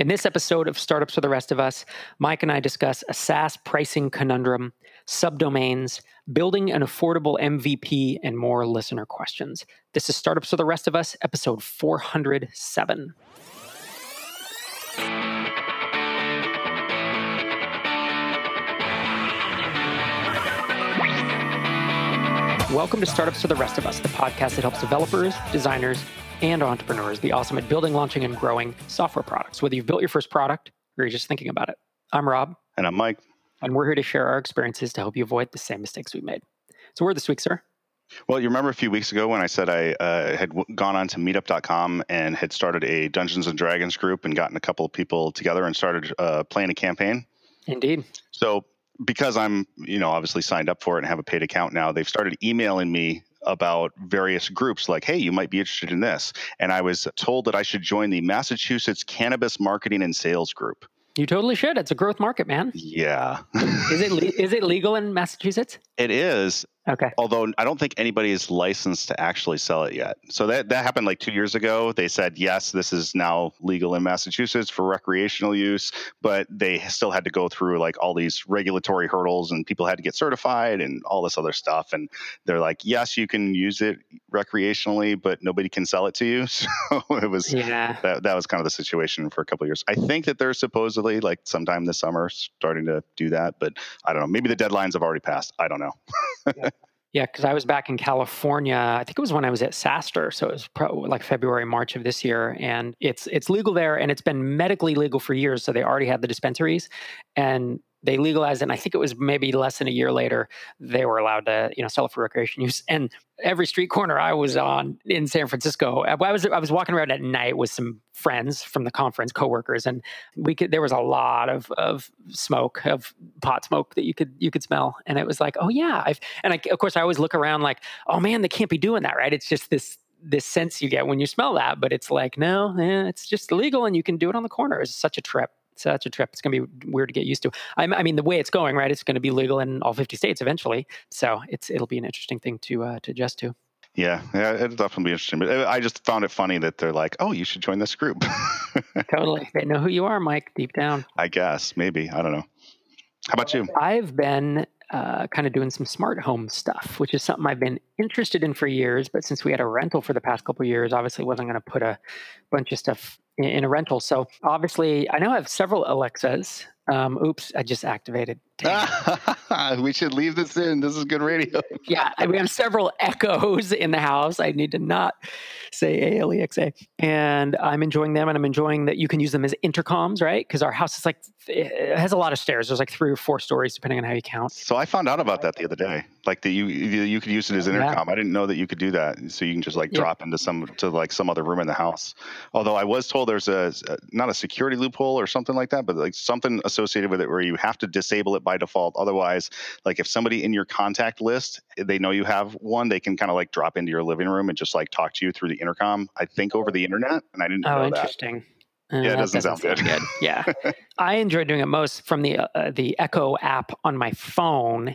In this episode of Startups for the Rest of Us, Mike and I discuss a SaaS pricing conundrum, subdomains, building an affordable MVP, and more listener questions. This is Startups for the Rest of Us, episode 407. Welcome to Startups for the Rest of Us, the podcast that helps developers, designers, and entrepreneurs be awesome at building, launching, and growing software products, whether you've built your first product or you're just thinking about it. I'm Rob. And I'm Mike. And we're here to share our experiences to help you avoid the same mistakes we've made. So, where this week, sir? Well, you remember a few weeks ago when I said I uh, had w- gone on to meetup.com and had started a Dungeons and Dragons group and gotten a couple of people together and started uh, playing a campaign? Indeed. So, because I'm, you know, obviously signed up for it and have a paid account now, they've started emailing me about various groups like, hey, you might be interested in this. And I was told that I should join the Massachusetts Cannabis Marketing and Sales Group. You totally should. It's a growth market, man. Yeah. is it le- is it legal in Massachusetts? It is. Okay. Although I don't think anybody is licensed to actually sell it yet. So that that happened like 2 years ago. They said, "Yes, this is now legal in Massachusetts for recreational use," but they still had to go through like all these regulatory hurdles and people had to get certified and all this other stuff and they're like, "Yes, you can use it recreationally, but nobody can sell it to you." So it was yeah. that that was kind of the situation for a couple years. I think that they're supposedly like sometime this summer starting to do that, but I don't know. Maybe the deadlines have already passed. I don't know. Yeah, because I was back in California. I think it was when I was at SaaStr, so it was probably like February, March of this year, and it's it's legal there, and it's been medically legal for years. So they already had the dispensaries, and they legalized it. And I think it was maybe less than a year later they were allowed to you know sell it for recreation use. And every street corner I was on in San Francisco, I was I was walking around at night with some friends from the conference, coworkers, and we could there was a lot of of smoke of pot smoke that you could you could smell, and it was like, oh yeah, I've and I, of course I always look around like, oh man, they can't be doing that, right? It's just this this sense you get when you smell that, but it's like, no, eh, it's just legal and you can do it on the corner. It's such a trip such a trip. It's going to be weird to get used to. I, I, mean, the way it's going, right? It's going to be legal in all 50 states eventually. So it's it'll be an interesting thing to uh, to adjust to. Yeah, yeah, it'll definitely be interesting. But uh, I just found it funny that they're like, "Oh, you should join this group." totally, they know who you are, Mike, deep down. I guess maybe I don't know. How about you? I've been uh, kind of doing some smart home stuff, which is something I've been interested in for years. But since we had a rental for the past couple years, obviously wasn't going to put a bunch of stuff in, a rental. So obviously, I now have several Alexas. Um, oops, I just activated. we should leave this in. This is good radio. yeah, we have several echoes in the house. I need to not say ALEXA. And I'm enjoying them and I'm enjoying that you can use them as intercoms, right? Because our house is like, it has a lot of stairs. There's like three or four stories, depending on how you count. So I found out about that the other day. Like that you you could use it as intercom. Yeah. I didn't know that you could do that. So you can just like yeah. drop into some to like some other room in the house. Although I was told there's a not a security loophole or something like that, but like something associated with it where you have to disable it by default. Otherwise, like if somebody in your contact list they know you have one, they can kind of like drop into your living room and just like talk to you through the intercom. I think over the internet, and I didn't oh, know interesting. Uh, yeah, it doesn't, doesn't sound, sound good. good. Yeah, I enjoy doing it most from the uh, the Echo app on my phone.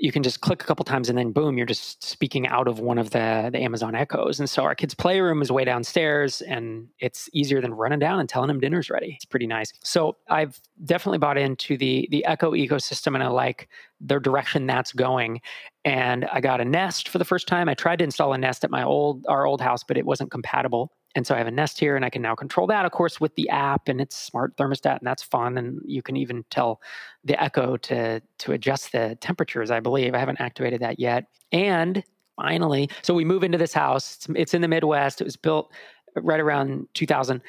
You can just click a couple times and then boom, you're just speaking out of one of the the Amazon Echoes. And so our kids' playroom is way downstairs, and it's easier than running down and telling them dinner's ready. It's pretty nice. So I've definitely bought into the the Echo ecosystem, and I like the direction that's going. And I got a Nest for the first time. I tried to install a Nest at my old our old house, but it wasn't compatible. And so I have a Nest here, and I can now control that, of course, with the app, and it's smart thermostat, and that's fun. And you can even tell the Echo to to adjust the temperatures. I believe I haven't activated that yet. And finally, so we move into this house. It's, in the Midwest. It was built right around 2000,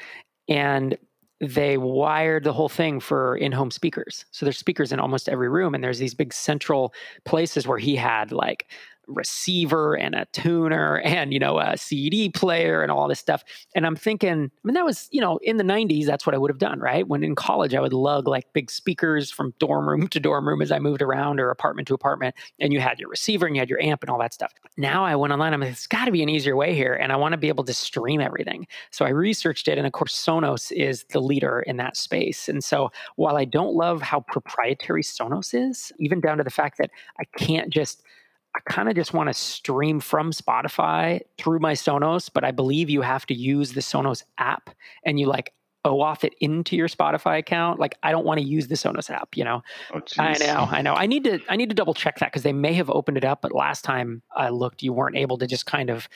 and they wired the whole thing for in-home speakers. So there's speakers in almost every room, and there's these big central places where he had like receiver and a tuner and you know a CD player and all this stuff. And I'm thinking, I mean, that was you know in the '90s. That's what I would have done, right? When in college, I would lug like big speakers from dorm room to dorm room as I moved around or apartment to apartment, and you had your receiver and you had your amp and all that stuff. Now I went online. I'm like, it's got to be an easier way here, and I want to be able to stream everything. So I researched it, and of course, Sonos is the leader in that space. And so while I don't love how proprietary Sonos is, even down to the fact that I can't just I kind of just want to stream from Spotify through my Sonos, but I believe you have to use the Sonos app and you like OAuth it into your Spotify account. Like I don't want to use the Sonos app, you know. Oh, I know, I know. I need to I need to double check that because they may have opened it up, but last time I looked, you weren't able to just kind of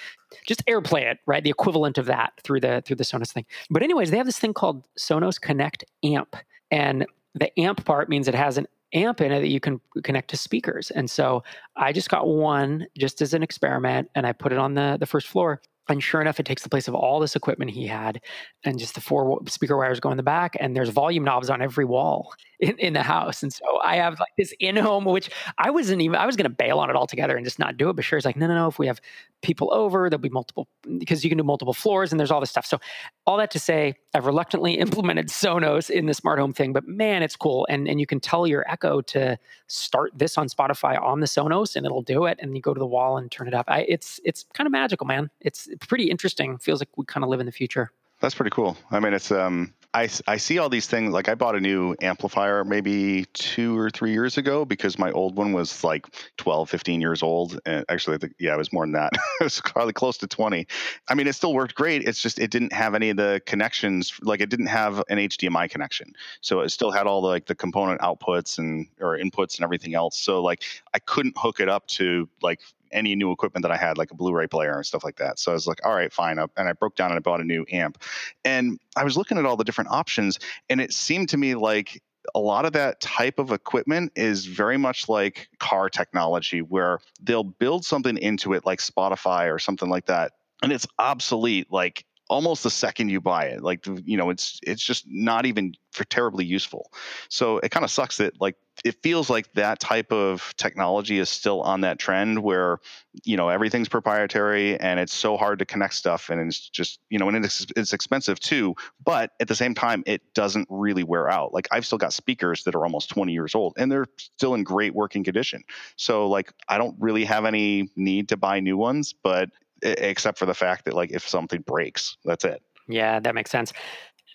just AirPlay it, right? The equivalent of that through the through the Sonos thing. But anyways, they have this thing called Sonos Connect Amp, and the amp part means it has an amp in it that you can connect to speakers. And so I just got one just as an experiment and I put it on the the first floor and sure enough, it takes the place of all this equipment he had, and just the four speaker wires go in the back, and there's volume knobs on every wall in, in the house. And so I have like this in home, which I wasn't even, I was going to bail on it altogether and just not do it. But Sherry's like, no, no, no. If we have people over, there'll be multiple, because you can do multiple floors and there's all this stuff. So all that to say, I've reluctantly implemented Sonos in the smart home thing, but man, it's cool. And, and you can tell your Echo to start this on Spotify on the Sonos and it'll do it. And you go to the wall and turn it up. I, it's, it's kind of magical, man. It's pretty interesting. Feels like we kind of live in the future. That's pretty cool. I mean, it's um, I, I see all these things. Like I bought a new amplifier maybe two or three years ago because my old one was like 12, 15 years old. And actually, yeah, it was more than that. it was probably close to 20. I mean, it still worked great. It's just, it didn't have any of the connections. Like it didn't have an HDMI connection. So it still had all the, like the component outputs and, or inputs and everything else. So like I couldn't hook it up to like any new equipment that I had, like a Blu-ray player and stuff like that. So I was like, all right, fine. Uh, and I broke down and I bought a new amp. And I was looking at all the different options, and it seemed to me like a lot of that type of equipment is very much like car technology, where they'll build something into it, like Spotify or something like that, and it's obsolete like almost the second you buy it like you know it's it's just not even for terribly useful. So it kind of sucks that like it feels like that type of technology is still on that trend where you know everything's proprietary and it's so hard to connect stuff and it's just you know and it's, it's expensive too but at the same time it doesn't really wear out. Like i've still got speakers that are almost 20 years old and they're still in great working condition. So like i don't really have any need to buy new ones but except for the fact that like if something breaks, that's it. Yeah, that makes sense.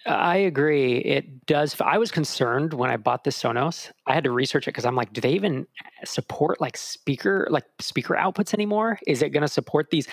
I agree. It does. I was concerned when I bought the Sonos. I had to research it because I'm like, do they even support like speaker like speaker outputs anymore? Is it going to support these?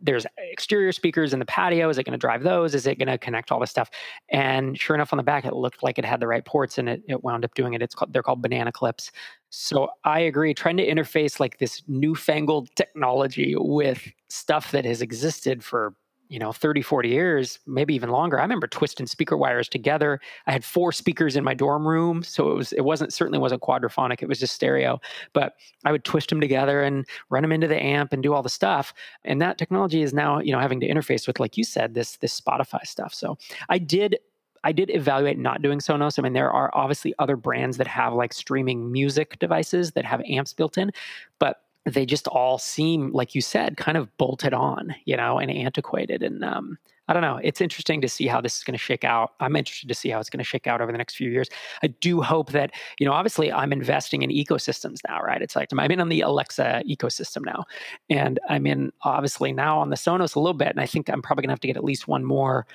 There's exterior speakers in the patio. Is it going to drive those? Is it going to connect all this stuff? And sure enough, on the back, it looked like it had the right ports, and it, it wound up doing it. It's called they're called banana clips. So I agree. Trying to interface like this newfangled technology with stuff that has existed for you know 30 40 years maybe even longer. I remember twisting speaker wires together. I had four speakers in my dorm room so it was it wasn't certainly wasn't quadraphonic it was just stereo. But i would twist them together and run them into the amp and do all the stuff. And that technology is now you know having to interface with like you said this this spotify stuff. So i did I did evaluate not doing Sonos. I mean, there are obviously other brands that have like streaming music devices that have amps built in, but they just all seem like you said kind of bolted on you know and antiquated and um, i don't know it's interesting to see how this is going to shake out. I'm interested to see how it's going to shake out over the next few years. I do hope that you know obviously i'm investing in ecosystems now right? It's like i'm in on the alexa ecosystem now and i'm in obviously now on the sonos a little bit and i think i'm probably going to have to get at least one more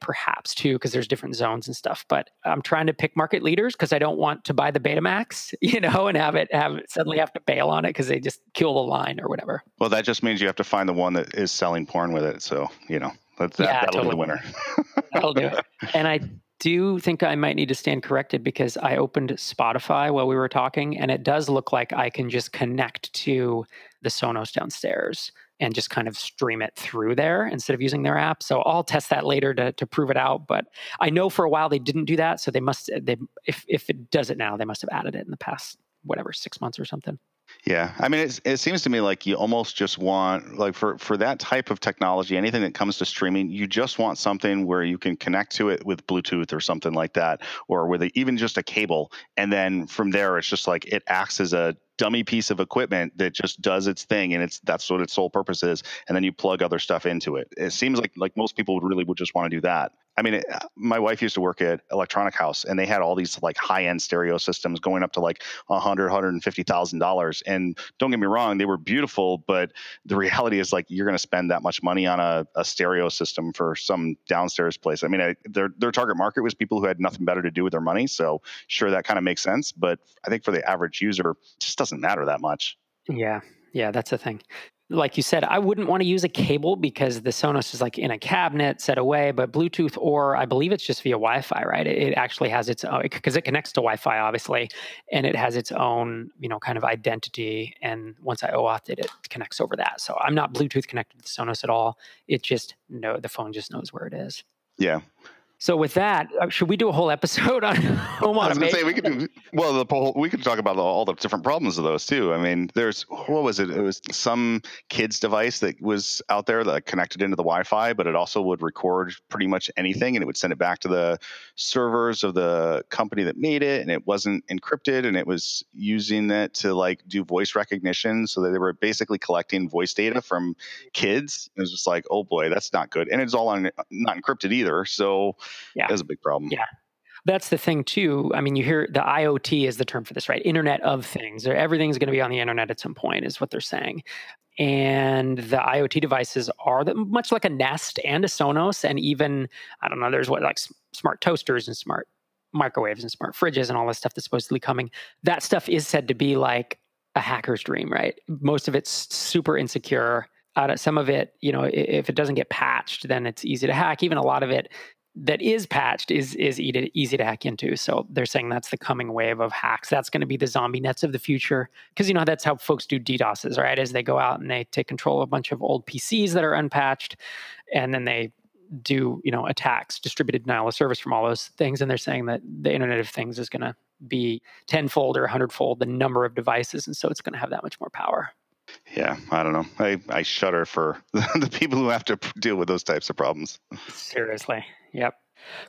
perhaps too because there's different zones and stuff but i'm trying to pick market leaders because i don't want to buy the betamax you know and have it have suddenly have to bail on it because they just kill the line or whatever. Well that just means you have to find the one that is selling porn with it so you know that's, that, yeah, that'll totally. be the winner that'll do it and i do think I might need to stand corrected because I opened Spotify while we were talking, and it does look like I can just connect to the Sonos downstairs and just kind of stream it through there instead of using their app. So I'll test that later to, to prove it out. But I know for a while they didn't do that, so they must they if if it does it now, they must have added it in the past whatever six months or something. Yeah, I mean, it, it seems to me like you almost just want like for for that type of technology, anything that comes to streaming, you just want something where you can connect to it with Bluetooth or something like that, or with a, even just a cable, and then from there, it's just like it acts as a dummy piece of equipment that just does its thing and it's that's what its sole purpose is and then you plug other stuff into it. It seems like like most people would really would just want to do that i mean it, my wife used to work at electronic house and they had all these like high end stereo systems going up to like a hundred, hundred and fifty thousand dollars and don't get me wrong they were beautiful but the reality is like you're going to spend that much money on a, a stereo system for some downstairs place i mean I, their their target market was people who had nothing better to do with their money so sure that kind of makes sense but i think for the average user it just doesn't doesn't matter that much. Yeah, yeah, that's the thing. Like you said, I wouldn't want to use a cable because the Sonos is like in a cabinet set away, but Bluetooth or I believe it's just via Wi Fi, right? It, it, actually has its own, because it connects to Wi Fi, obviously, and it has its own, you know, kind of identity. And once I OAuth it, it connects over that. So I'm not Bluetooth connected to Sonos at all. It just, no, the phone just knows where it is. Yeah. So with that, uh, should we do a whole episode on home automation? I was going to say we could do well. The whole, we could talk about all the different problems of those too. I mean, there's what was it? It was some kid's device that was out there that connected into the Wi-Fi, but it also would record pretty much anything, and it would send it back to the servers of the company that made it, and it wasn't encrypted, and it was using it to like do voice recognition, so that they were basically collecting voice data from kids. It was just like, oh boy, that's not good, and it's all on not encrypted either, so yeah. that's a big problem. Yeah. That's the thing too. I mean, you hear the IoT is the term for this, right? Internet of things. Everything's going to be on the internet at some point, is what they're saying. And the IoT devices are the, much like a Nest and a Sonos, and even I don't know. There's what like smart toasters and smart microwaves and smart fridges and all this stuff that's supposedly coming. That stuff is said to be like a hacker's dream, right? Most of it's super insecure. Uh, some of it, you know, if it doesn't get patched, then it's easy to hack. Even a lot of it that is patched is is easy to hack into. So they're saying that's the coming wave of hacks. That's going to be the zombie nets of the future because you know that's how folks do DDoSes, right? As they go out and they take control of a bunch of old PCs that are unpatched, and then they do you know attacks, distributed denial of service from all those things. And they're saying that the Internet of Things is going to be tenfold or a hundredfold the number of devices, and so it's going to have that much more power. Yeah, I don't know. I, I shudder for the people who have to deal with those types of problems. Seriously. Yep.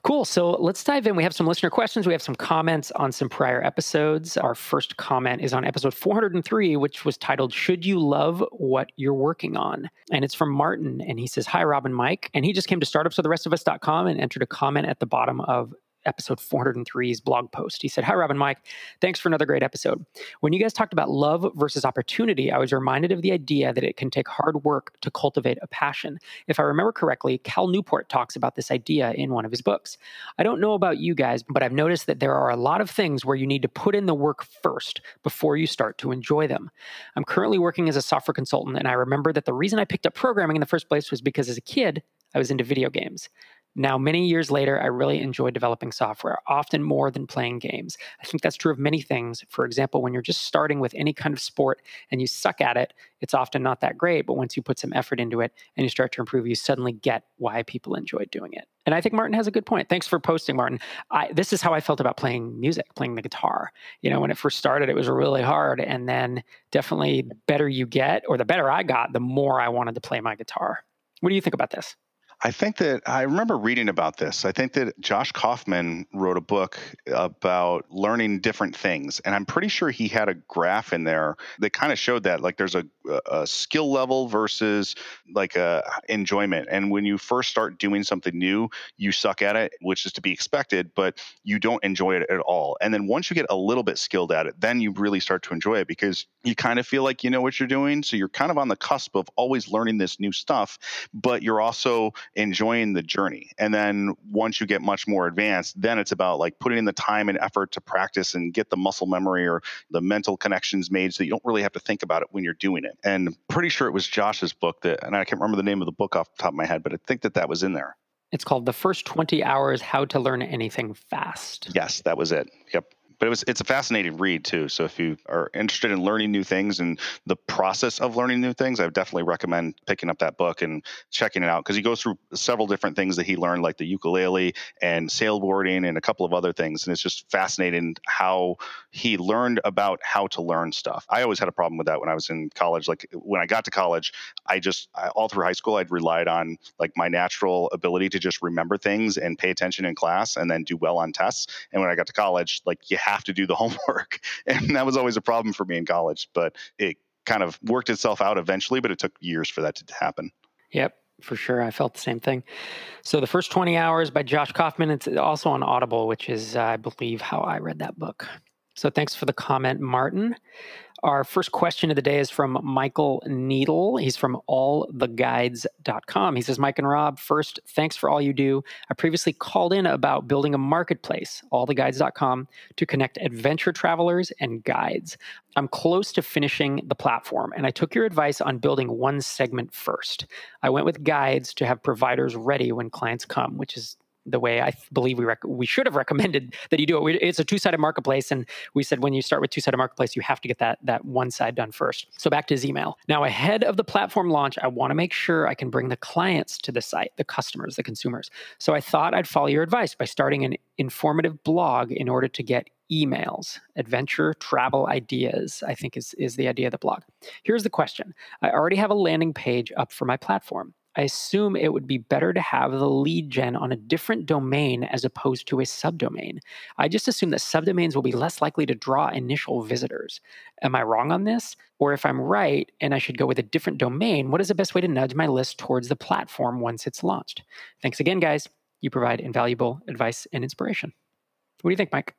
Cool. So let's dive in. We have some listener questions. We have some comments on some prior episodes. Our first comment is on episode 403, which was titled, Should You Love What You're Working On? And it's from Martin. And he says, Hi, Rob and Mike. And he just came to startupsfortherestofus.com and entered a comment at the bottom of episode 403's blog post. He said, Hi, Rob and Mike. Thanks for another great episode. When you guys talked about love versus opportunity, I was reminded of the idea that it can take hard work to cultivate a passion. If I remember correctly, Cal Newport talks about this idea in one of his books. I don't know about you guys, but I've noticed that there are a lot of things where you need to put in the work first before you start to enjoy them. I'm currently working as a software consultant, and I remember that the reason I picked up programming in the first place was because as a kid, I was into video games. Now, many years later, I really enjoy developing software, often more than playing games. I think that's true of many things. For example, when you're just starting with any kind of sport and you suck at it, it's often not that great. But once you put some effort into it and you start to improve, you suddenly get why people enjoy doing it. And I think Martin has a good point. Thanks for posting, Martin. I, this is how I felt about playing music, playing the guitar. You know, when it first started, it was really hard. And then definitely the better you get, or the better I got, the more I wanted to play my guitar. What do you think about this? I think that I remember reading about this. I think that Josh Kaufman wrote a book about learning different things. And I'm pretty sure he had a graph in there that kind of showed that like there's a, a skill level versus like a enjoyment. And when you first start doing something new, you suck at it, which is to be expected, but you don't enjoy it at all. And then once you get a little bit skilled at it, then you really start to enjoy it because you kind of feel like you know what you're doing. So you're kind of on the cusp of always learning this new stuff, but you're also enjoying the journey. And then once you get much more advanced, then it's about like putting in the time and effort to practice and get the muscle memory or the mental connections made so you don't really have to think about it when you're doing it. And pretty sure it was Josh's book that, and I can't remember the name of the book off the top of my head, but I think that that was in there. It's called The First 20 Hours How to Learn Anything Fast. Yes, that was it. Yep but it was it's a fascinating read too. So if you are interested in learning new things and the process of learning new things, I would definitely recommend picking up that book and checking it out because he goes through several different things that he learned, like the ukulele and sailboarding and a couple of other things. And it's just fascinating how he learned about how to learn stuff. I always had a problem with that when I was in college. Like when I got to college, I just I, all through high school, I'd relied on like my natural ability to just remember things and pay attention in class and then do well on tests. And when I got to college, like you have to do the homework. And that was always a problem for me in college, but it kind of worked itself out eventually, but it took years for that to happen. Yep, for sure. I felt the same thing. So, The First 20 Hours by Josh Kaufman, it's also on Audible, which is, I believe, how I read that book. So, thanks for the comment, Martin. Our first question of the day is from Michael Needle. He's from alltheguides.com. He says, Mike and Rob, first, thanks for all you do. I previously called in about building a marketplace, alltheguides.com, to connect adventure travelers and guides. I'm close to finishing the platform, and I took your advice on building one segment first. I went with guides to have providers ready when clients come, which is the way I believe we rec- we should have recommended that you do it. It's a two sided marketplace, and we said when you start with two sided marketplace, you have to get that that one side done first. So back to his email. Now ahead of the platform launch, I want to make sure I can bring the clients to the site, the customers, the consumers. So I thought I'd follow your advice by starting an informative blog in order to get emails adventure travel ideas i think is, is the idea of the blog here's the question i already have a landing page up for my platform I assume it would be better to have the lead gen on a different domain as opposed to a subdomain. I just assume that subdomains will be less likely to draw initial visitors. Am I wrong on this? Or if I'm right and I should go with a different domain, what is the best way to nudge my list towards the platform once it's launched? Thanks again, guys. You provide invaluable advice and inspiration. What do you think, Mike?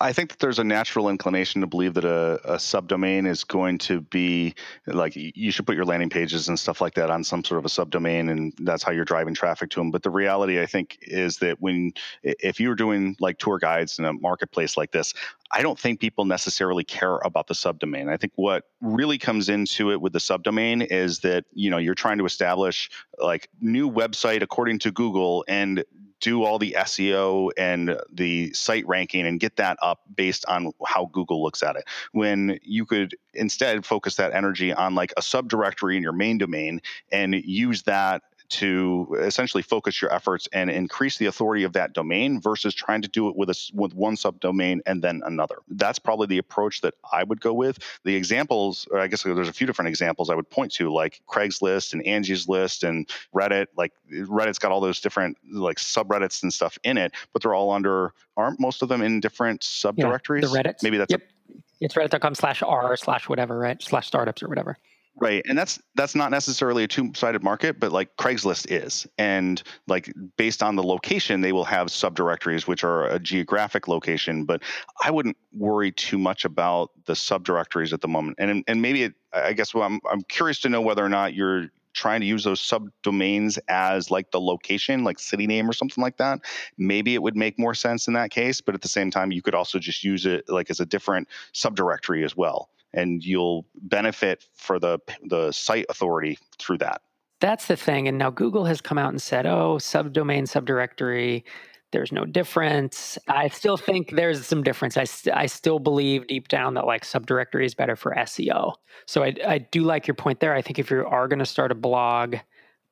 I think that there's a natural inclination to believe that a, a, subdomain is going to be like you should put your landing pages and stuff like that on some sort of a subdomain, and that's how you're driving traffic to them. But the reality, I think, is that when if you're doing like tour guides in a marketplace like this, I don't think people necessarily care about the subdomain. I think what really comes into it with the subdomain is that you know you're trying to establish like new website according to Google and do all the SEO and the site ranking and get that up based on how Google looks at it. When you could instead focus that energy on like a subdirectory in your main domain and use that to essentially focus your efforts and increase the authority of that domain versus trying to do it with a with one subdomain and then another. That's probably the approach that I would go with. The examples, I guess there's a few different examples I would point to, like Craigslist and Angie's List and Reddit. Like Reddit's got all those different like subreddits and stuff in it, but they're all under aren't most of them in different subdirectories? Yeah, the Reddit. Maybe that's yep. A, it's reddit.com slash r slash whatever, right? Slash startups or whatever. Right. And that's that's not necessarily a two-sided market, but like Craigslist is. And like based on the location, they will have subdirectories which are a geographic location, but I wouldn't worry too much about the subdirectories at the moment. And and maybe it, I guess well, I'm I'm curious to know whether or not you're trying to use those subdomains as like the location, like city name or something like that, maybe it would make more sense in that case. But at the same time, you could also just use it like as a different subdirectory as well and you'll benefit for the the site authority through that. That's the thing. And now Google has come out and said, "Oh, subdomain, subdirectory." There's no difference. I still think there's some difference. I, st- I still believe deep down that like subdirectory is better for SEO. So I, I do like your point there. I think if you are going to start a blog,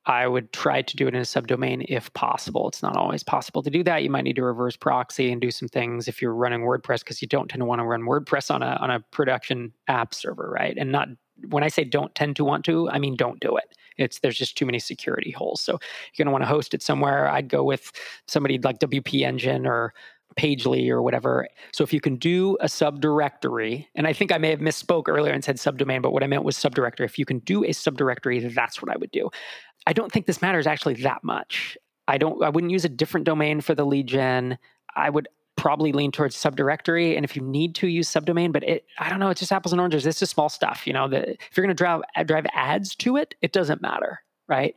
I would try to do it in a subdomain if possible. It's not always possible to do that. You might need to reverse proxy and do some things if you're running WordPress because you don't tend to want to run WordPress on a on a production app server, right? And not when I say don't tend to want to, I mean don't do it. It's there's just too many security holes. So you're going to want to host it somewhere. I'd go with somebody like WP Engine or Pagely or whatever. So if you can do a subdirectory, and I think I may have misspoke earlier and said subdomain, but what I meant was subdirectory. If you can do a subdirectory, that's what I would do. I don't think this matters actually that much. I don't. I wouldn't use a different domain for the lead gen. I would probably lean towards subdirectory, and if you need to use subdomain, but it, I don't know. It's just apples and oranges. This is small stuff. You know, the, if you're going to drive drive ads to it, it doesn't matter, right?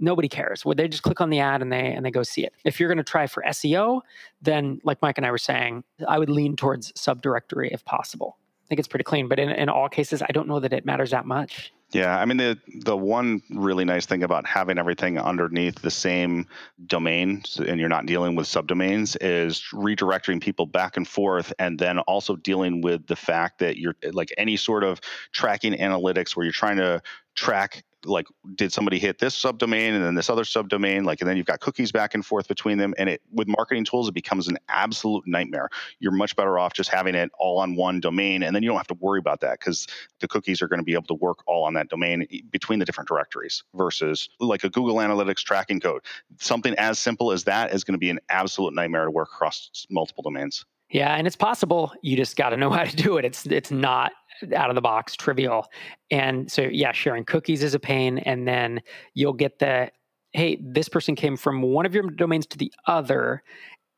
Nobody cares. Well, they just click on the ad and they and they go see it. If you're going to try for SEO, then like Mike and I were saying, I would lean towards subdirectory if possible. I think it's pretty clean, but in, in all cases, I don't know that it matters that much. Yeah, I mean the the one really nice thing about having everything underneath the same domain and you're not dealing with subdomains is redirecting people back and forth and then also dealing with the fact that you're like any sort of tracking analytics where you're trying to track like did somebody hit this subdomain and then this other subdomain like and then you've got cookies back and forth between them and it with marketing tools it becomes an absolute nightmare. You're much better off just having it all on one domain and then you don't have to worry about that because the cookies are going to be able to work all on that domain between the different directories versus like a google analytics tracking code. Something as simple as that is going to be an absolute nightmare to work across multiple domains yeah, and it's possible. You just got to know how to do it. It's it's not out of the box trivial. And so, yeah, sharing cookies is a pain. And then you'll get the, hey, this person came from one of your domains to the other,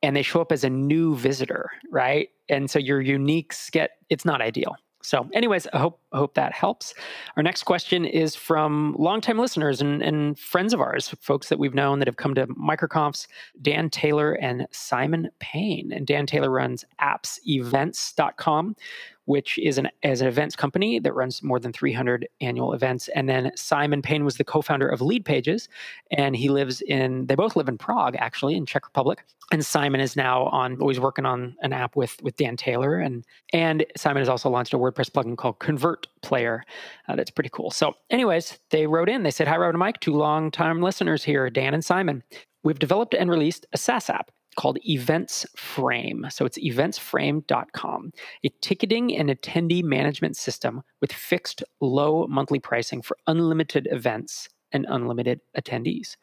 and they show up as a new visitor, right? And so your uniques get, it's not ideal. So, anyways, I hope hope that helps. Our next question is from longtime listeners and, and friends of ours, folks that we've known that have come to microconfs, Dan Taylor and Simon Payne. And Dan Taylor runs appsevents.com, which is an as an events company that runs more than 300 annual events. And then Simon Payne was the co-founder of Leadpages, and he lives in they both live in Prague actually in Czech Republic. And Simon is now on always working on an app with with Dan Taylor, and and Simon has also launched a WordPress plugin called Convert Player. Uh, that's pretty cool. So, anyways, they wrote in. They said, "Hi, Rob and Mike, two long time listeners here, Dan and Simon. We've developed and released a SaaS app called Events Frame. So it's eventsframe.com, a ticketing and attendee management system with fixed low monthly pricing for unlimited events and unlimited attendees.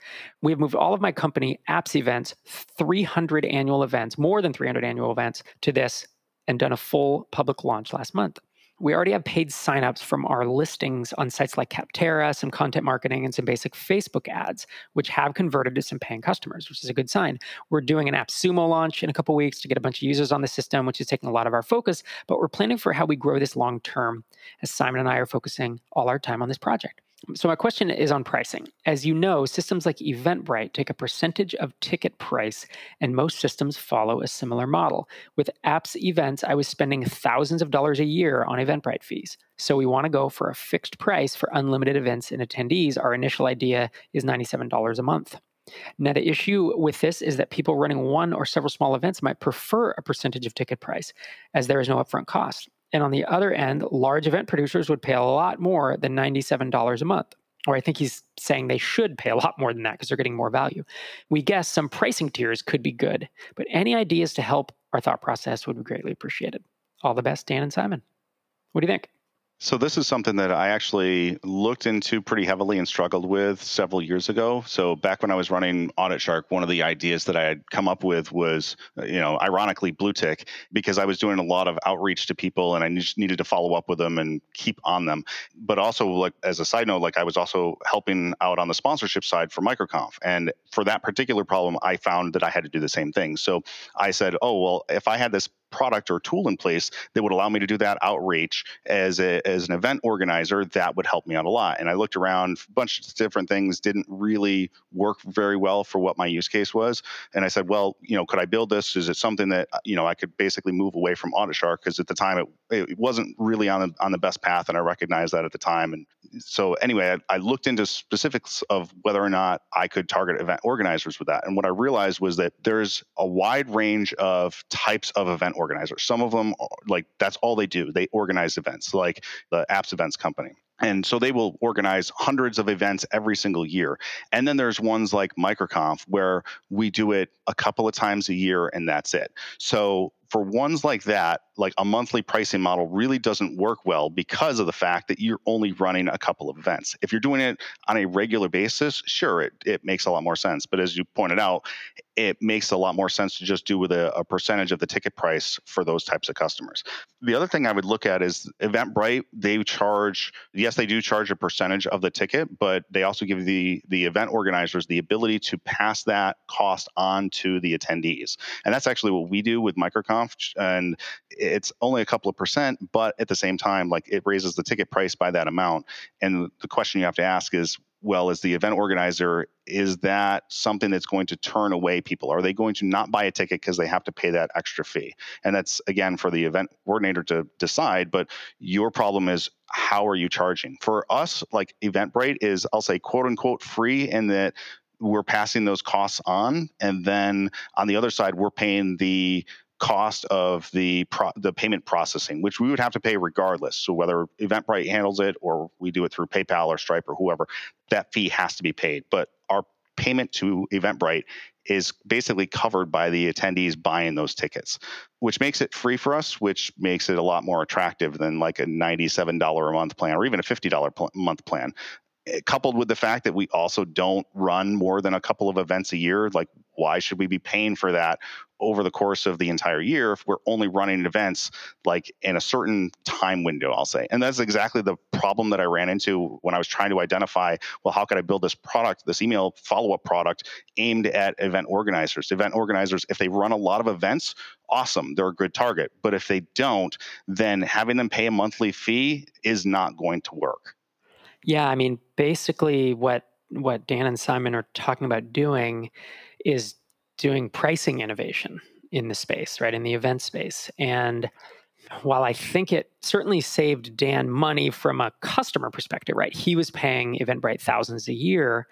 We have moved all of my company apps events, 300 annual events, more than 300 annual events to this and done a full public launch last month we already have paid signups from our listings on sites like Capterra, some content marketing, and some basic Facebook ads, which have converted to some paying customers, which is a good sign. We're doing an AppSumo launch in a couple weeks to get a bunch of users on the system, which is taking a lot of our focus, but we're planning for how we grow this long term as Simon and I are focusing all our time on this project. So, my question is on pricing. As you know, systems like Eventbrite take a percentage of ticket price, and most systems follow a similar model. With apps events, I was spending thousands of dollars a year on Eventbrite fees. So, we want to go for a fixed price for unlimited events and attendees. Our initial idea is $97 a month. Now, the issue with this is that people running one or several small events might prefer a percentage of ticket price, as there is no upfront cost. And on the other end, large event producers would pay a lot more than $97 a month. Or I think he's saying they should pay a lot more than that because they're getting more value. We guess some pricing tiers could be good, but any ideas to help our thought process would be greatly appreciated. All the best, Dan and Simon. What do you think? So this is something that I actually looked into pretty heavily and struggled with several years ago. So back when I was running Audit Shark, one of the ideas that I had come up with was, uh, you know, ironically Bluetick because I was doing a lot of outreach to people and I just needed to follow up with them and keep on them. But also like as a side note, like I was also helping out on the sponsorship side for MicroConf. And for that particular problem, I found that I had to do the same thing. So I said, oh, well, if I had this product or tool in place that would allow me to do that outreach as a, as an event organizer that would help me out a lot. And i looked around a bunch of different things didn't really work very well for what my use case was. And i said well you know could i build this? Is it something that uh, you know i could basically move away from audit shark because at the time it, it wasn't really on the, on the best path and i recognized that at the time. And so anyway I, I looked into specifics of whether or not i could target event organizers with that. And what i realized was that there's a wide range of types of event organizers. Some of them, like that's all they do. They organize events, like the Apps Events Company. And so they will organize hundreds of events every single year. And then there's ones like MicroConf where we do it a couple of times a year and that's it. So for ones like that, like a monthly pricing model really doesn't work well because of the fact that you're only running a couple of events. If you're doing it on a regular basis, sure, it, it makes a lot more sense. But as you pointed out, it makes a lot more sense to just do with a, a percentage of the ticket price for those types of customers. The other thing I would look at is Eventbrite, they charge, yes, they do charge a percentage of the ticket, but they also give the, the event organizers the ability to pass that cost on to the attendees. And that's actually what we do with MicroConf. And it's only a couple of percent, but at the same time, like it raises the ticket price by that amount. And the question you have to ask is, well, as the event organizer, is that something that's going to turn away people? Are they going to not buy a ticket because they have to pay that extra fee? And that's again for the event coordinator to decide. But your problem is how are you charging? For us, like Eventbrite is, I'll say, quote unquote, free in that we're passing those costs on, and then on the other side, we're paying the cost of the pro- the payment processing, which we would have to pay regardless. So whether Eventbrite handles it or we do it through PayPal or Stripe or whoever, that fee has to be paid. But our payment to Eventbrite is basically covered by the attendees buying those tickets, which makes it free for us, which makes it a lot more attractive than like a $97 a month plan or even a $50 a month plan. Eh, coupled with the fact that we also don't run more than a couple of events a year, like why should we be paying for that over the course of the entire year if we're only running events like in a certain time window, I'll say. And that's exactly the problem that I ran into when I was trying to identify, well, how could I build this product, this email follow up product aimed at event organizers? Event organizers, if they run a lot of events, awesome, they're a good target. But if they don't, then having them pay a monthly fee is not going to work. Yeah, I mean, basically what what Dan and Simon are talking about doing is doing pricing innovation in the space, right? In the event space. And while I think it certainly saved Dan money from a customer perspective, right? He was paying Eventbrite thousands a year.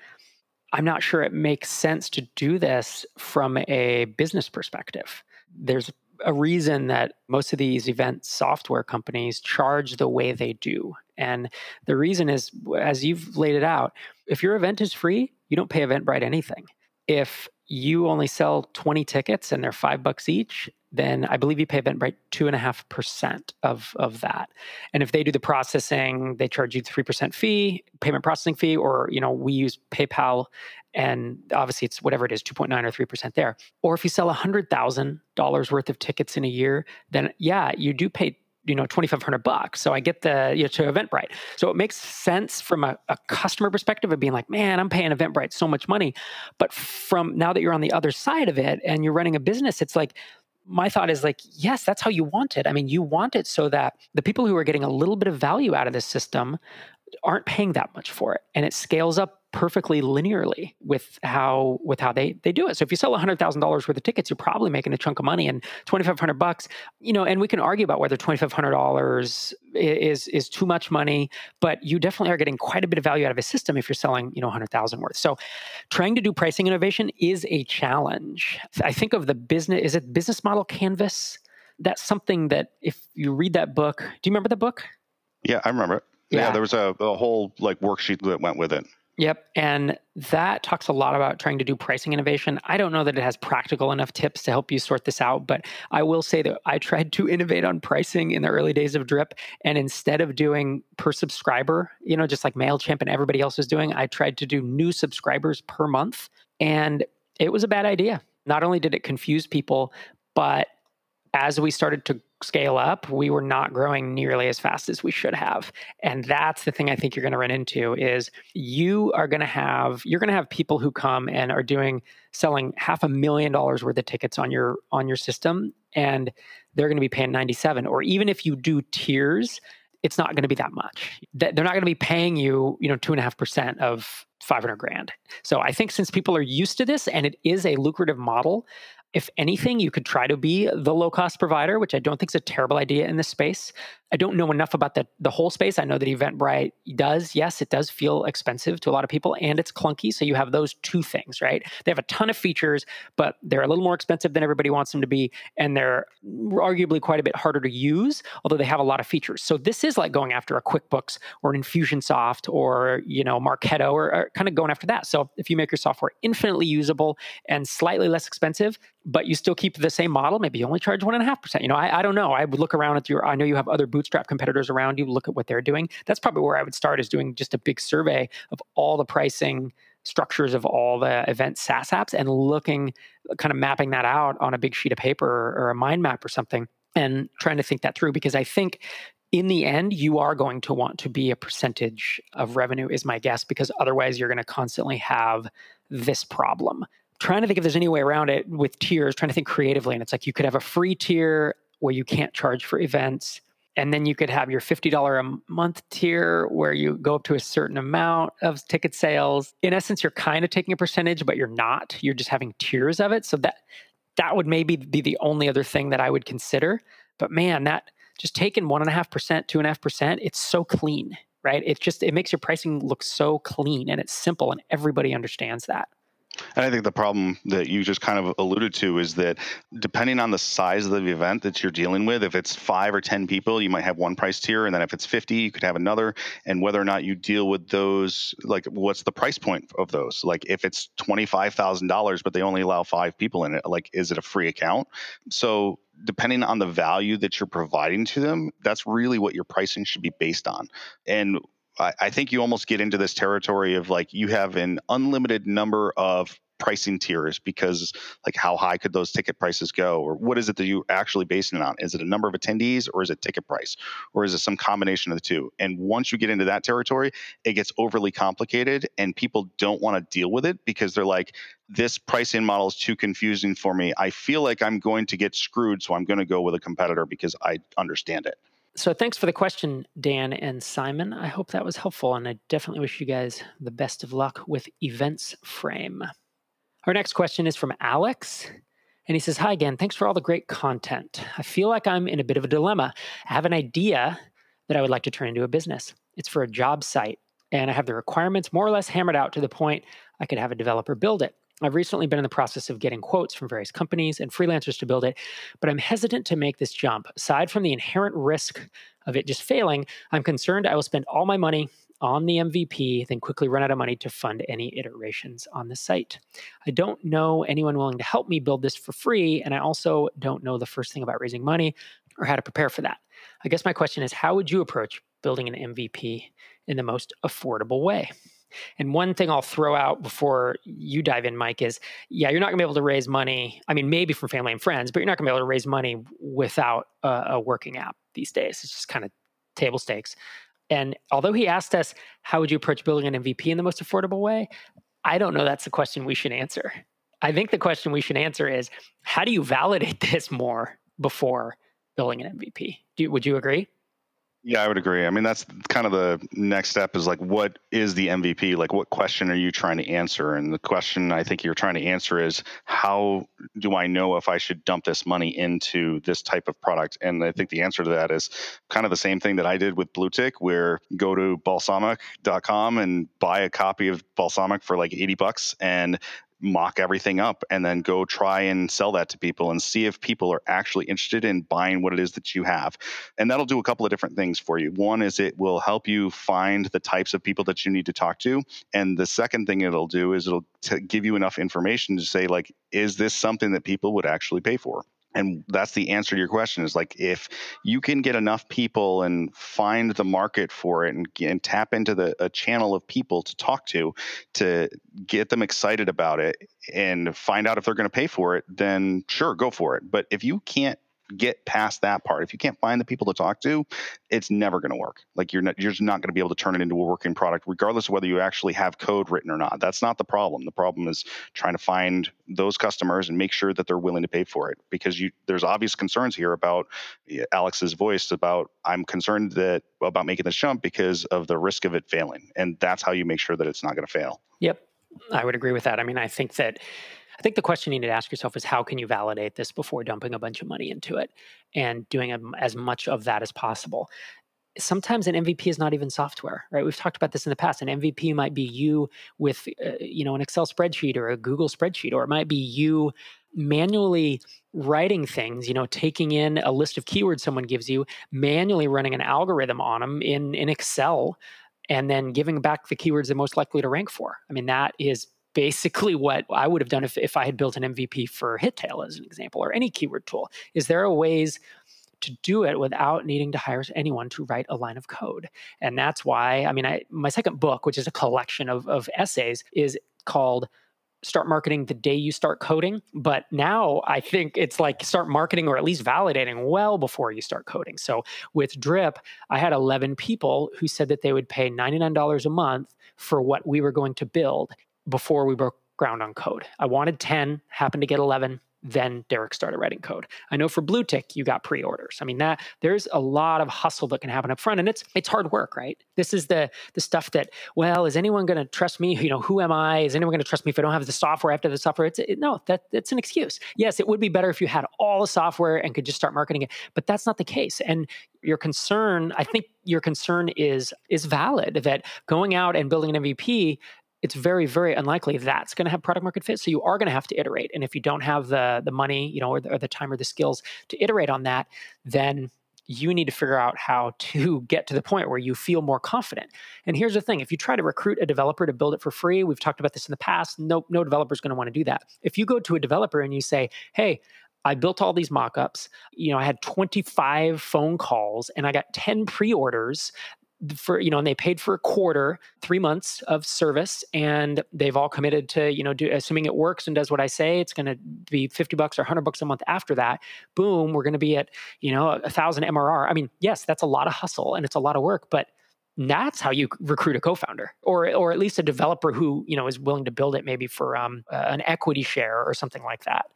I'm not sure it makes sense to do this from a business perspective. There's a reason that most of these event software companies charge the way they do. And the reason is, as you've laid it out, if your event is free, you don't pay Eventbrite anything. If you only sell 20 tickets and they're five bucks each, then I believe you pay Eventbrite two and a half percent of of that. And if they do the processing, they charge you three percent fee, payment processing fee, or you know we use PayPal, and obviously it's whatever it is, two point nine or three percent there. Or if you sell a hundred thousand dollars worth of tickets in a year, then yeah, you do pay you know 2500 bucks. So i get the you know, to eventbrite. So it makes sense from a, a, customer perspective of being like man i'm paying eventbrite so much money. But from now that you're on the other side of it and you're running a business it's like my thought is like yes that's how you want it. I mean you want it so that the people who are getting a little bit of value out of this system aren't paying that much for it. And it scales up perfectly linearly with how with how they they do it. So if you sell hundred thousand dollars worth of tickets, you're probably making a chunk of money. And twenty five hundred bucks, you know, and we can argue about whether twenty five hundred dollars is is too much money, but you definitely are getting quite a bit of value out of a system if you're selling you know hundred thousand worth. So trying to do pricing innovation is a challenge. I think of the business is it business model canvas. That's something that if you read that book, do you remember the book? Yeah, I remember it. Yeah, yeah there was a, a whole like worksheet that went with it. Yep. And that talks a lot about trying to do pricing innovation. I don't know that it has practical enough tips to help you sort this out, but I will say that I tried to innovate on pricing in the early days of Drip. And instead of doing per subscriber, you know, just like MailChimp and everybody else is doing, I tried to do new subscribers per month. And it was a bad idea. Not only did it confuse people, but as we started to scale up, we were not growing nearly as fast as we should have. And that's the thing I think you're going to run into is you are going to have you're going to have people who come and are doing selling half a million dollars worth of tickets on your on your system and they're going to be paying 97 or even if you do tiers it's not going to be that much. They're not going to be paying you you know two and a half percent of 500 grand. So i think since people are used to this and it is a lucrative model if anything, you could try to be the low cost provider, which I don't think is a terrible idea in this space. I don't know enough about the, the whole space. I know that Eventbrite does. Yes, it does feel expensive to a lot of people and it's clunky. So you have those two things, right? They have a ton of features, but they're a little more expensive than everybody wants them to be. And they're arguably quite a bit harder to use, although they have a lot of features. So this is like going after a QuickBooks or an Infusionsoft or, you know, Marketo or, or kind of going after that. So if you make your software infinitely usable and slightly less expensive, but you still keep the same model. Maybe you only charge one and a half percent. You know, I, I don't know. I would look around at your. I know you have other bootstrap competitors around you. Look at what they're doing. That's probably where I would start. Is doing just a big survey of all the pricing structures of all the event SaaS apps and looking, kind of mapping that out on a big sheet of paper or, or a mind map or something, and trying to think that through. Because I think in the end, you are going to want to be a percentage of revenue, is my guess, because otherwise you're going to constantly have this problem trying to think if there's any way around it with tiers, trying to think creatively. And it's like you could have a free tier where you can't charge for events. And then you could have your $50 a month tier where you go up to a certain amount of ticket sales. In essence, you're kind of taking a percentage, but you're not. You're just having tiers of it. So that that would maybe be the only other thing that I would consider. But man, that just taking one and a half percent, two and a half percent, it's so clean, right? It just it makes your pricing look so clean and it's simple and everybody understands that. And I think the problem that you just kind of alluded to is that depending on the size of the event that you're dealing with, if it's five or 10 people, you might have one price tier. And then if it's 50, you could have another. And whether or not you deal with those, like what's the price point of those? Like if it's $25,000, but they only allow five people in it, like is it a free account? So depending on the value that you're providing to them, that's really what your pricing should be based on. And I, I think you almost get into this territory of like you have an unlimited number of pricing tiers because like how high could those ticket prices go? Or what is it that you actually basing it on? Is it a number of attendees or is it ticket price? Or is it some combination of the two? And once you get into that territory it gets overly complicated and people don't want to deal with it because they're like this pricing model is too confusing for me. I feel like i'm going to get screwed so i'm going to go with a competitor because i understand it so thanks for the question, Dan and Simon. I hope that was helpful, and I definitely wish you guys the best of luck with Events Frame. Our next question is from Alex. And he says, Hi again. Thanks for all the great content. I feel like I'm in a bit of a dilemma. I have an idea that I would like to turn into a business. It's for a job site, and I have the requirements more or less hammered out to the point I could have a developer build it. I've recently been in the process of getting quotes from various companies and freelancers to build it, but I'm hesitant to make this jump. Aside from the inherent risk of it just failing, I'm concerned I will spend all my money on the MVP, then quickly run out of money to fund any iterations on the site. I don't know anyone willing to help me build this for free, and I also don't know the first thing about raising money or how to prepare for that. I guess my question is how would you approach building an MVP in the most affordable way? And one thing I'll throw out before you dive in, Mike, is yeah, you're not going to be able to raise money. I mean, maybe from family and friends, but you're not going to be able to raise money without a, a working app these days. It's just kind of table stakes. And although he asked us, how would you approach building an MVP in the most affordable way? I don't know that's the question we should answer. I think the question we should answer is how do you validate this more before building an MVP? Do, would you agree? Yeah, I would agree. I mean, that's kind of the next step is like, what is the MVP? Like, what question are you trying to answer? And the question I think you're trying to answer is, how do I know if I should dump this money into this type of product? And I think the answer to that is kind of the same thing that I did with Bluetick, where go to balsamiq.com and buy a copy of Balsamiq for like 80 bucks and mock everything up and then go try and sell that to people and see if people are actually interested in buying what it is that you have. And that'll do a couple of different things for you. One is it will help you find the types of people that you need to talk to. And the second thing it'll do is it'll t- give you enough information to say, like, is this something that people would actually pay for? And that's the answer to your question is like if you can get enough people and find the market for it and, and tap into the a channel of people to talk to to get them excited about it and find out if they're going to pay for it then sure go for it. But if you can't get past that part. If you can't find the people to talk to, it's never going to work. Like you're not, you're just not going to be able to turn it into a working product, regardless of whether you actually have code written or not. That's not the problem. The problem is trying to find those customers and make sure that they're willing to pay for it. Because you, there's obvious concerns here about Alex's voice about I'm concerned that about making this jump because of the risk of it failing, and that's how you make sure that it's not going to fail. Yep, I would agree with that. I mean, I think that I think the question you need to ask yourself is how can you validate this before dumping a bunch of money into it and doing as much of that as possible. Sometimes an MVP is not even software, right? We've talked about this in the past. An MVP might be you with, uh, you know, an Excel spreadsheet or a Google spreadsheet, or it might be you manually writing things, you know, taking in a list of keywords someone gives you, manually running an algorithm on them in, in Excel, and then giving back the keywords they're most likely to rank for. I mean, that is basically what I would have done if, if I had built an MVP for HitTail as an example, or any keyword tool. Is there a ways to do it without needing to hire anyone to write a line of code? And that's why, I mean, I, my second book, which is a collection of, of essays, is called start marketing the day you start coding. But now I think it's like start marketing or at least validating well before you start coding. So with Drip, I had 11 people who said that they would pay $99 a month for what we were going to build before we broke ground on code. I wanted 10, happened to get 11. Then Derek started writing code. I know for Bluetick, you got pre-orders. I mean, that there's a lot of hustle that can happen up front, and it's it's hard work, right? This is the the stuff that, well, is anyone going to trust me? You know, who am I? Is anyone going to trust me if I don't have the software after the software? It's it, no, that that's an excuse. Yes, it would be better if you had all the software and could just start marketing it, but that's not the case. And your concern, I think your concern is is valid that going out and building an MVP it's very very unlikely that's going to have product market fit so you are going to have to iterate and if you don't have the the money you know or the, or the time or the skills to iterate on that then you need to figure out how to get to the point where you feel more confident. And here's the thing if you try to recruit a developer to build it for free, we've talked about this in the past, no, no developer is going to want to do that. If you go to a developer and you say, hey, I built all these mockups. You know, I had 25 phone calls and I got 10 pre-orders for you know and they paid for a quarter three months of service and they've all committed to you know do, assuming it works and does what i say it's going to be 50 bucks or 100 bucks a month after that boom we're going to be at you know a thousand mrr i mean yes that's a lot of hustle and it's a lot of work but that's how you recruit a co-founder or or at least a developer who you know is willing to build it maybe for um, an equity share or something like that.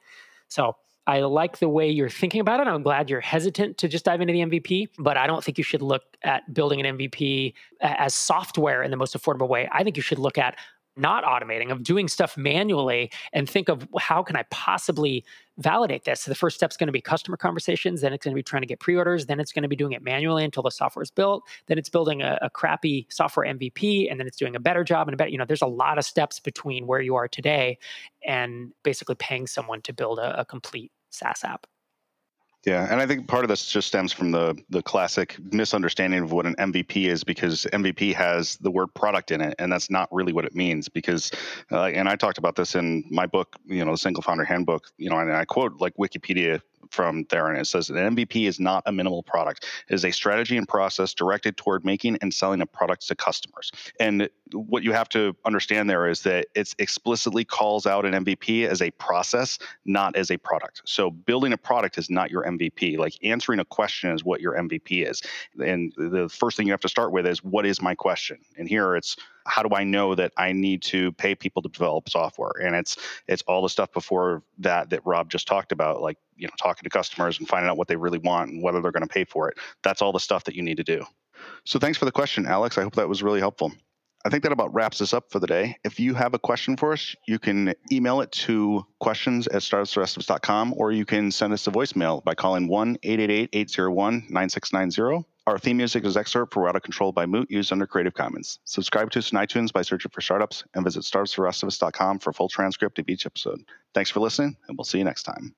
So I like the way you're thinking about it. I'm glad you're hesitant to just dive into the MVP, but I don't think you should look at building an MVP as software in the most affordable way. I think you should look at not automating, of doing stuff manually and think of how can I possibly validate this? So the first step is going to be customer conversations. Then it's going to be trying to get pre-orders. Then it's going to be doing it manually until the software is built. Then it's building a, a crappy software MVP, and then it's doing a better job and a better. You know, there's a lot of steps between where you are today and basically paying someone to build a, a complete SaaS app. Yeah, and I think part of this just stems from the the classic misunderstanding of what an MVP is because MVP has the word product in it, and that's not really what it means. Because, uh, and I talked about this in my book, you know, the Single Founder Handbook, you know, and I quote like Wikipedia from there, and it says an MVP is not a minimal product. It is a strategy and process directed toward making and selling a product to customers. And what you have to understand there is that it explicitly calls out an MVP as a process, not as a product. So building a product is not your MVP. Like answering a question is what your MVP is. And the first thing you have to start with is what is my question? And here it's how do I know that I need to pay people to develop software? And it's it's all the stuff before that that Rob just talked about, like you know talking to customers and finding out what they really want and whether they're going to pay for it. That's all the stuff that you need to do. So thanks for the question, Alex. I hope that was really helpful. I think that about wraps us up for the day. If you have a question for us, you can email it to questions at startupsfortherestofus.com or you can send us a voicemail by calling 1 888 801 9690. Our theme music is excerpt for Out Control by Moot, used under Creative Commons. Subscribe to us on iTunes by searching for startups and visit startupsfortherestofus.com for a full transcript of each episode. Thanks for listening, and we'll see you next time.